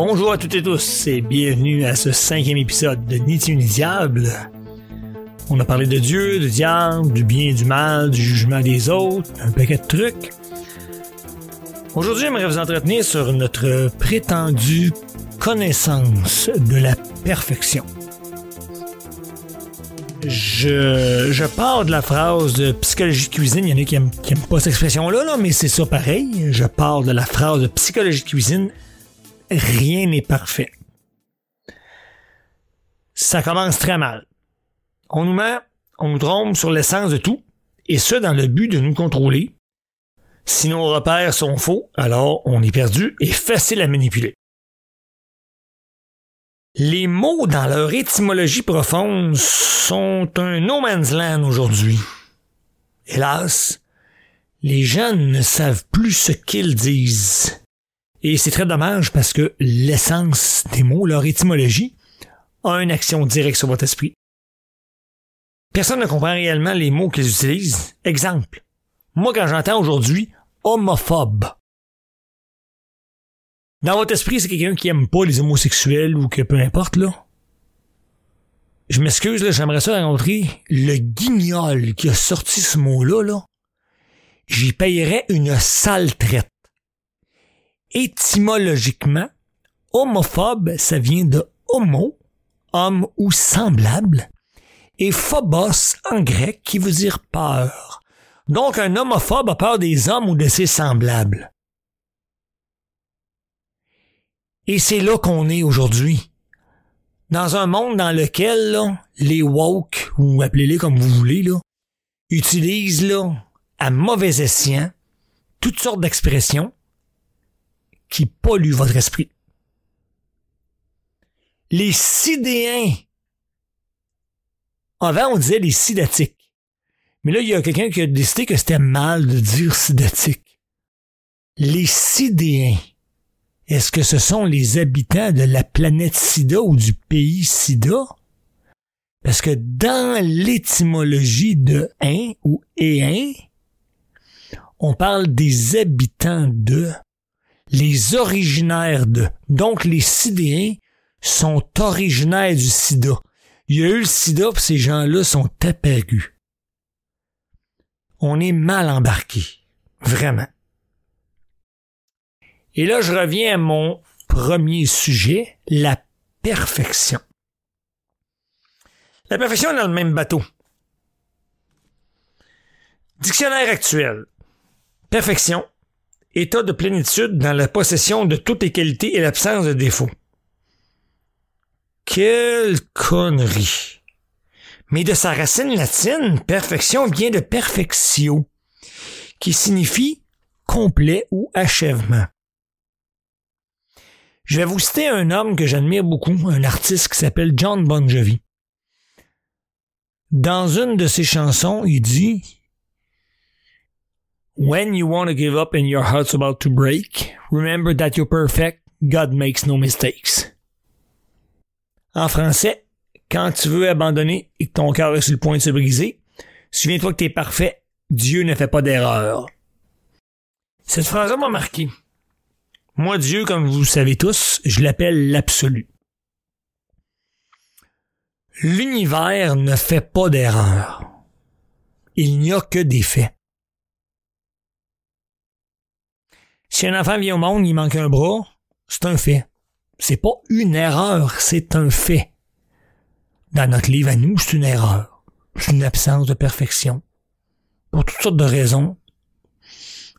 Bonjour à toutes et tous et bienvenue à ce cinquième épisode de Ni ni Diable. On a parlé de Dieu, de diable, du bien et du mal, du jugement des autres, un paquet de trucs. Aujourd'hui, j'aimerais vous entretenir sur notre prétendue connaissance de la perfection. Je, je pars de la phrase de psychologie de cuisine. Il y en a qui aiment, qui aiment pas cette expression-là, là, mais c'est ça pareil. Je pars de la phrase de psychologie de cuisine. Rien n'est parfait. Ça commence très mal. On nous met, on nous trompe sur l'essence de tout, et ce dans le but de nous contrôler. Si nos repères sont faux, alors on est perdu et facile à manipuler. Les mots dans leur étymologie profonde sont un no man's land aujourd'hui. Hélas, les jeunes ne savent plus ce qu'ils disent. Et c'est très dommage parce que l'essence des mots, leur étymologie, a une action directe sur votre esprit. Personne ne comprend réellement les mots qu'ils utilisent. Exemple. Moi, quand j'entends aujourd'hui homophobe, dans votre esprit, c'est quelqu'un qui aime pas les homosexuels ou que peu importe, là. Je m'excuse, là, j'aimerais ça rencontrer le guignol qui a sorti ce mot-là, là. J'y payerais une sale traite. Étymologiquement, homophobe, ça vient de homo, homme ou semblable, et phobos en grec qui veut dire peur. Donc un homophobe a peur des hommes ou de ses semblables. Et c'est là qu'on est aujourd'hui. Dans un monde dans lequel les woke, ou appelez-les comme vous voulez, là, utilisent là, à mauvais escient toutes sortes d'expressions qui polluent votre esprit. Les sidéens. Avant, on disait les sidatiques. Mais là, il y a quelqu'un qui a décidé que c'était mal de dire sidatique. Les sidéens. Est-ce que ce sont les habitants de la planète Sida ou du pays Sida? Parce que dans l'étymologie de un ou un, on parle des habitants de, les originaires de. Donc les Sidéens sont originaires du Sida. Il y a eu le Sida, pis ces gens-là sont apparus. On est mal embarqué. Vraiment. Et là, je reviens à mon premier sujet, la perfection. La perfection est dans le même bateau. Dictionnaire actuel. Perfection. État de plénitude dans la possession de toutes les qualités et l'absence de défauts. Quelle connerie. Mais de sa racine latine, perfection vient de perfectio, qui signifie complet ou achèvement. Je vais vous citer un homme que j'admire beaucoup, un artiste qui s'appelle John Bon Jovi. Dans une de ses chansons, il dit When you want to give up and your heart's about to break, remember that you're perfect, God makes no mistakes. En français, quand tu veux abandonner et que ton cœur est sur le point de se briser, souviens-toi que tu es parfait, Dieu ne fait pas d'erreur. Cette phrase m'a marqué. Moi, Dieu, comme vous le savez tous, je l'appelle l'absolu. L'univers ne fait pas d'erreur. Il n'y a que des faits. Si un enfant vient au monde, il manque un bras, c'est un fait. C'est pas une erreur, c'est un fait. Dans notre livre à nous, c'est une erreur. C'est une absence de perfection. Pour toutes sortes de raisons,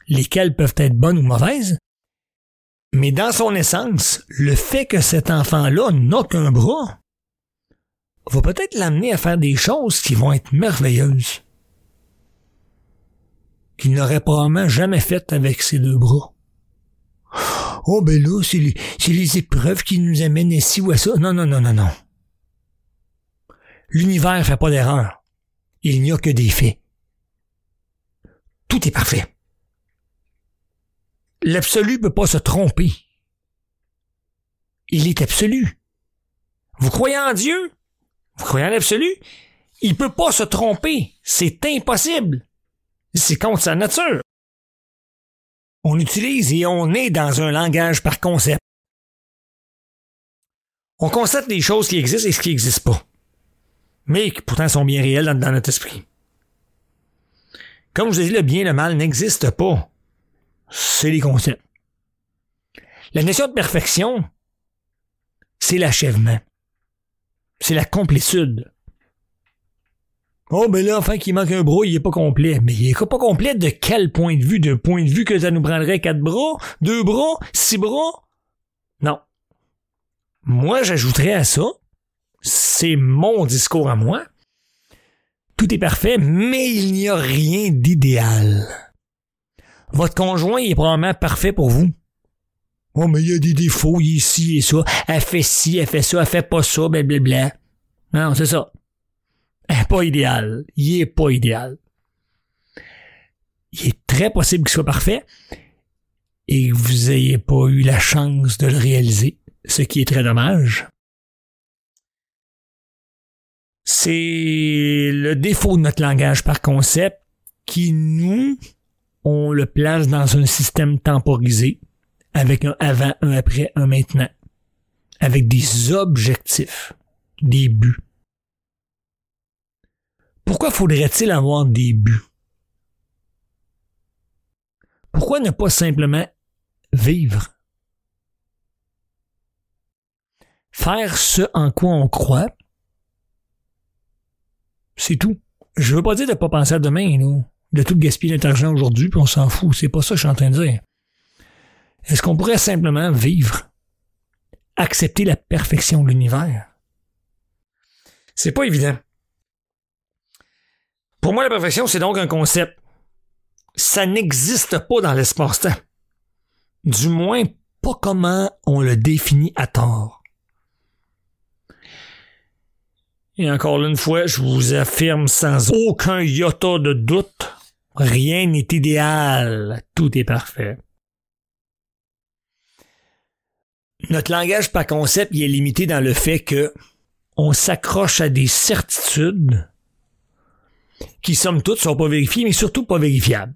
lesquelles peuvent être bonnes ou mauvaises, mais dans son essence, le fait que cet enfant-là n'a qu'un bras va peut-être l'amener à faire des choses qui vont être merveilleuses. Qu'il n'aurait probablement jamais faites avec ses deux bras. Oh ben là, c'est les, épreuves qui nous amènent ici ou à ça. Non, non, non, non, non. L'univers fait pas d'erreur. Il n'y a que des faits. Tout est parfait. L'absolu peut pas se tromper. Il est absolu. Vous croyez en Dieu? Vous croyez en l'absolu? Il peut pas se tromper. C'est impossible. C'est contre sa nature. On utilise et on est dans un langage par concept. On constate les choses qui existent et ce qui n'existe pas. Mais qui pourtant sont bien réelles dans, notre esprit. Comme je vous ai dit, le bien et le mal n'existent pas. C'est les concepts. La notion de perfection, c'est l'achèvement. C'est la complétude. Oh, ben là, enfin, qu'il manque un bras, il est pas complet. Mais il est pas complet de quel point de vue? D'un point de vue que ça nous prendrait quatre bras, deux bras, six bras? Non. Moi, j'ajouterais à ça, c'est mon discours à moi. Tout est parfait, mais il n'y a rien d'idéal. Votre conjoint est probablement parfait pour vous. Oh, mais il y a des défauts, il est ci et ça. Elle fait ci, elle fait ça, elle fait pas ça, blablabla. Non, c'est ça. Pas idéal. Il est pas idéal. Il est très possible qu'il soit parfait et que vous ayez pas eu la chance de le réaliser, ce qui est très dommage. C'est le défaut de notre langage par concept qui nous, on le place dans un système temporisé avec un avant, un après, un maintenant, avec des objectifs, des buts. Pourquoi faudrait-il avoir des buts? Pourquoi ne pas simplement vivre? Faire ce en quoi on croit, c'est tout. Je veux pas dire de pas penser à demain, de tout gaspiller notre argent aujourd'hui, puis on s'en fout. C'est pas ça que je suis en train de dire. Est-ce qu'on pourrait simplement vivre, accepter la perfection de l'univers? C'est pas évident. Pour moi, la perfection, c'est donc un concept. Ça n'existe pas dans l'espace-temps. Du moins, pas comment on le définit à tort. Et encore une fois, je vous affirme sans aucun iota de doute, rien n'est idéal, tout est parfait. Notre langage par concept est limité dans le fait que on s'accroche à des certitudes qui, somme toute, sont pas vérifiées, mais surtout pas vérifiables.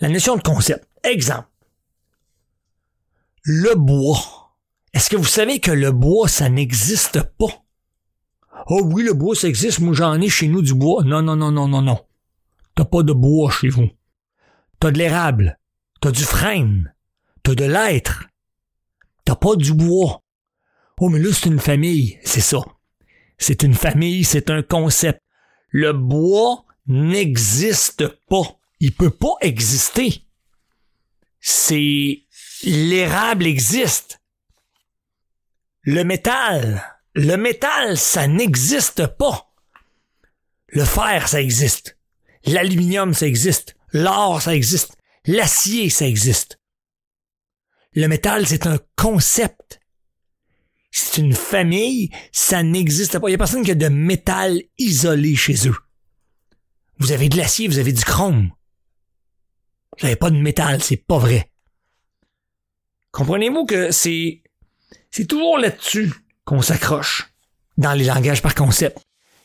La notion de concept. Exemple. Le bois. Est-ce que vous savez que le bois, ça n'existe pas? Oh oui, le bois, ça existe. Moi, j'en ai chez nous du bois. Non, non, non, non, non, non. T'as pas de bois chez vous. T'as de l'érable. T'as du frêne. T'as de l'être. T'as pas du bois. Oh, mais là, c'est une famille. C'est ça. C'est une famille, c'est un concept. Le bois n'existe pas. Il peut pas exister. C'est l'érable existe. Le métal, le métal, ça n'existe pas. Le fer, ça existe. L'aluminium, ça existe. L'or, ça existe. L'acier, ça existe. Le métal, c'est un concept. C'est une famille, ça n'existe pas. Il n'y a personne qui a de métal isolé chez eux. Vous avez de l'acier, vous avez du chrome. Vous n'avez pas de métal, c'est pas vrai. Comprenez-vous que c'est, c'est toujours là-dessus qu'on s'accroche dans les langages par concept.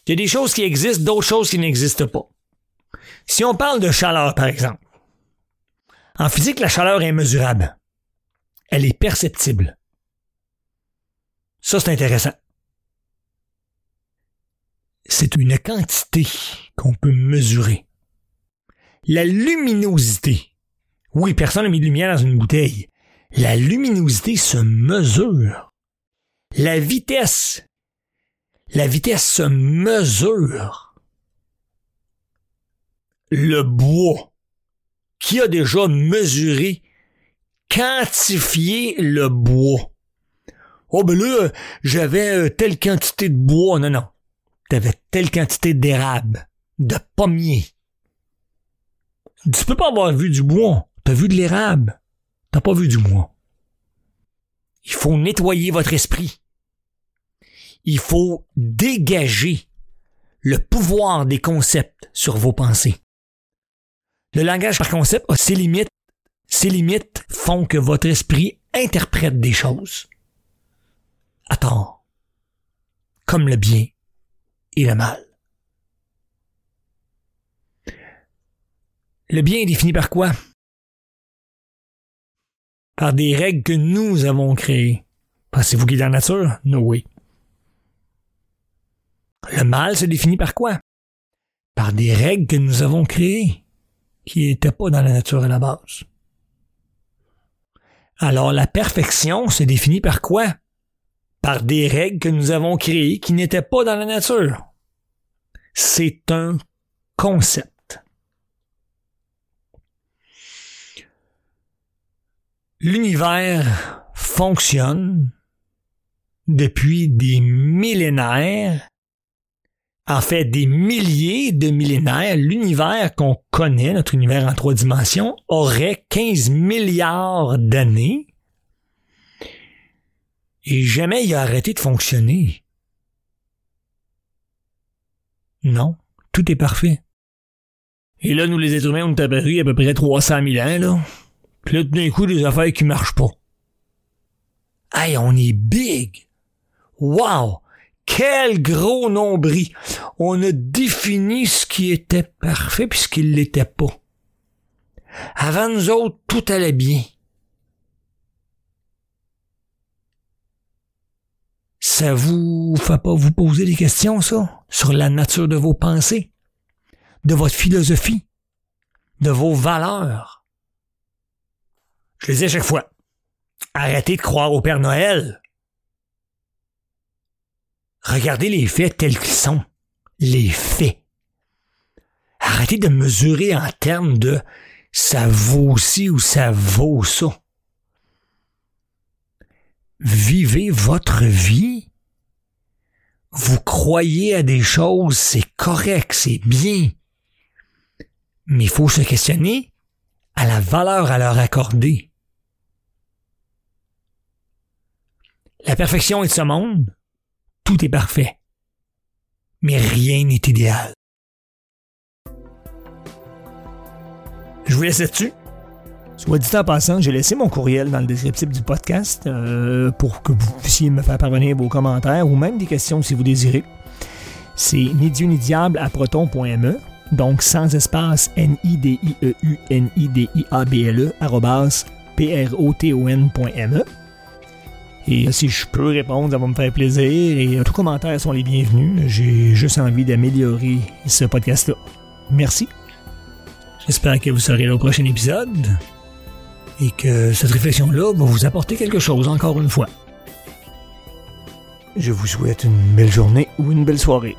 Il y a des choses qui existent, d'autres choses qui n'existent pas. Si on parle de chaleur, par exemple, en physique, la chaleur est mesurable. Elle est perceptible. Ça, c'est intéressant. C'est une quantité qu'on peut mesurer. La luminosité. Oui, personne n'a mis de lumière dans une bouteille. La luminosité se mesure. La vitesse. La vitesse se mesure. Le bois. Qui a déjà mesuré, quantifié le bois? Oh ben là, j'avais euh, telle quantité de bois. Non, non. T'avais telle quantité d'érable, de pommier. Tu peux pas avoir vu du bois. T'as vu de l'érable. T'as pas vu du bois. Il faut nettoyer votre esprit. Il faut dégager le pouvoir des concepts sur vos pensées. Le langage par concept a ses limites. Ses limites font que votre esprit interprète des choses tort, comme le bien et le mal. Le bien est défini par quoi? Par des règles que nous avons créées. Pensez-vous qu'il est dans la nature? No way. Le mal se définit par quoi? Par des règles que nous avons créées, qui n'étaient pas dans la nature à la base. Alors la perfection se définit par quoi? Par des règles que nous avons créées qui n'étaient pas dans la nature. C'est un concept. L'univers fonctionne depuis des millénaires, en fait des milliers de millénaires, l'univers qu'on connaît, notre univers en trois dimensions, aurait 15 milliards d'années et jamais il a arrêté de fonctionner. Non, tout est parfait. Et là, nous les êtres humains, on est apparus à peu près 300 000 ans, là. Puis là, tout d'un coup, des affaires qui marchent pas. Hey, on est big! Wow! Quel gros nombril! On a défini ce qui était parfait puis ce l'était pas. Avant nous autres, tout allait bien. Ça vous fait pas vous poser des questions, ça? Sur la nature de vos pensées? De votre philosophie? De vos valeurs? Je le dis à chaque fois. Arrêtez de croire au Père Noël. Regardez les faits tels qu'ils sont. Les faits. Arrêtez de mesurer en termes de ça vaut ci ou ça vaut ça. Vivez votre vie. Vous croyez à des choses, c'est correct, c'est bien. Mais il faut se questionner à la valeur à leur accorder. La perfection est de ce monde. Tout est parfait. Mais rien n'est idéal. Je vous laisse là-dessus. Soit dit en passant, j'ai laissé mon courriel dans le descriptif du podcast euh, pour que vous puissiez me faire parvenir vos commentaires ou même des questions si vous désirez. C'est ni dieu ni diable à proton.me, donc sans espace N-I-D-I-E-U-N-I-D-I-A-B-L-E, P-R-O-T-O-N.me. Et si je peux répondre, ça va me faire plaisir. Et tous commentaires sont les bienvenus. J'ai juste envie d'améliorer ce podcast-là. Merci. J'espère que vous serez là au prochain épisode et que cette réflexion-là va vous apporter quelque chose encore une fois. Je vous souhaite une belle journée ou une belle soirée.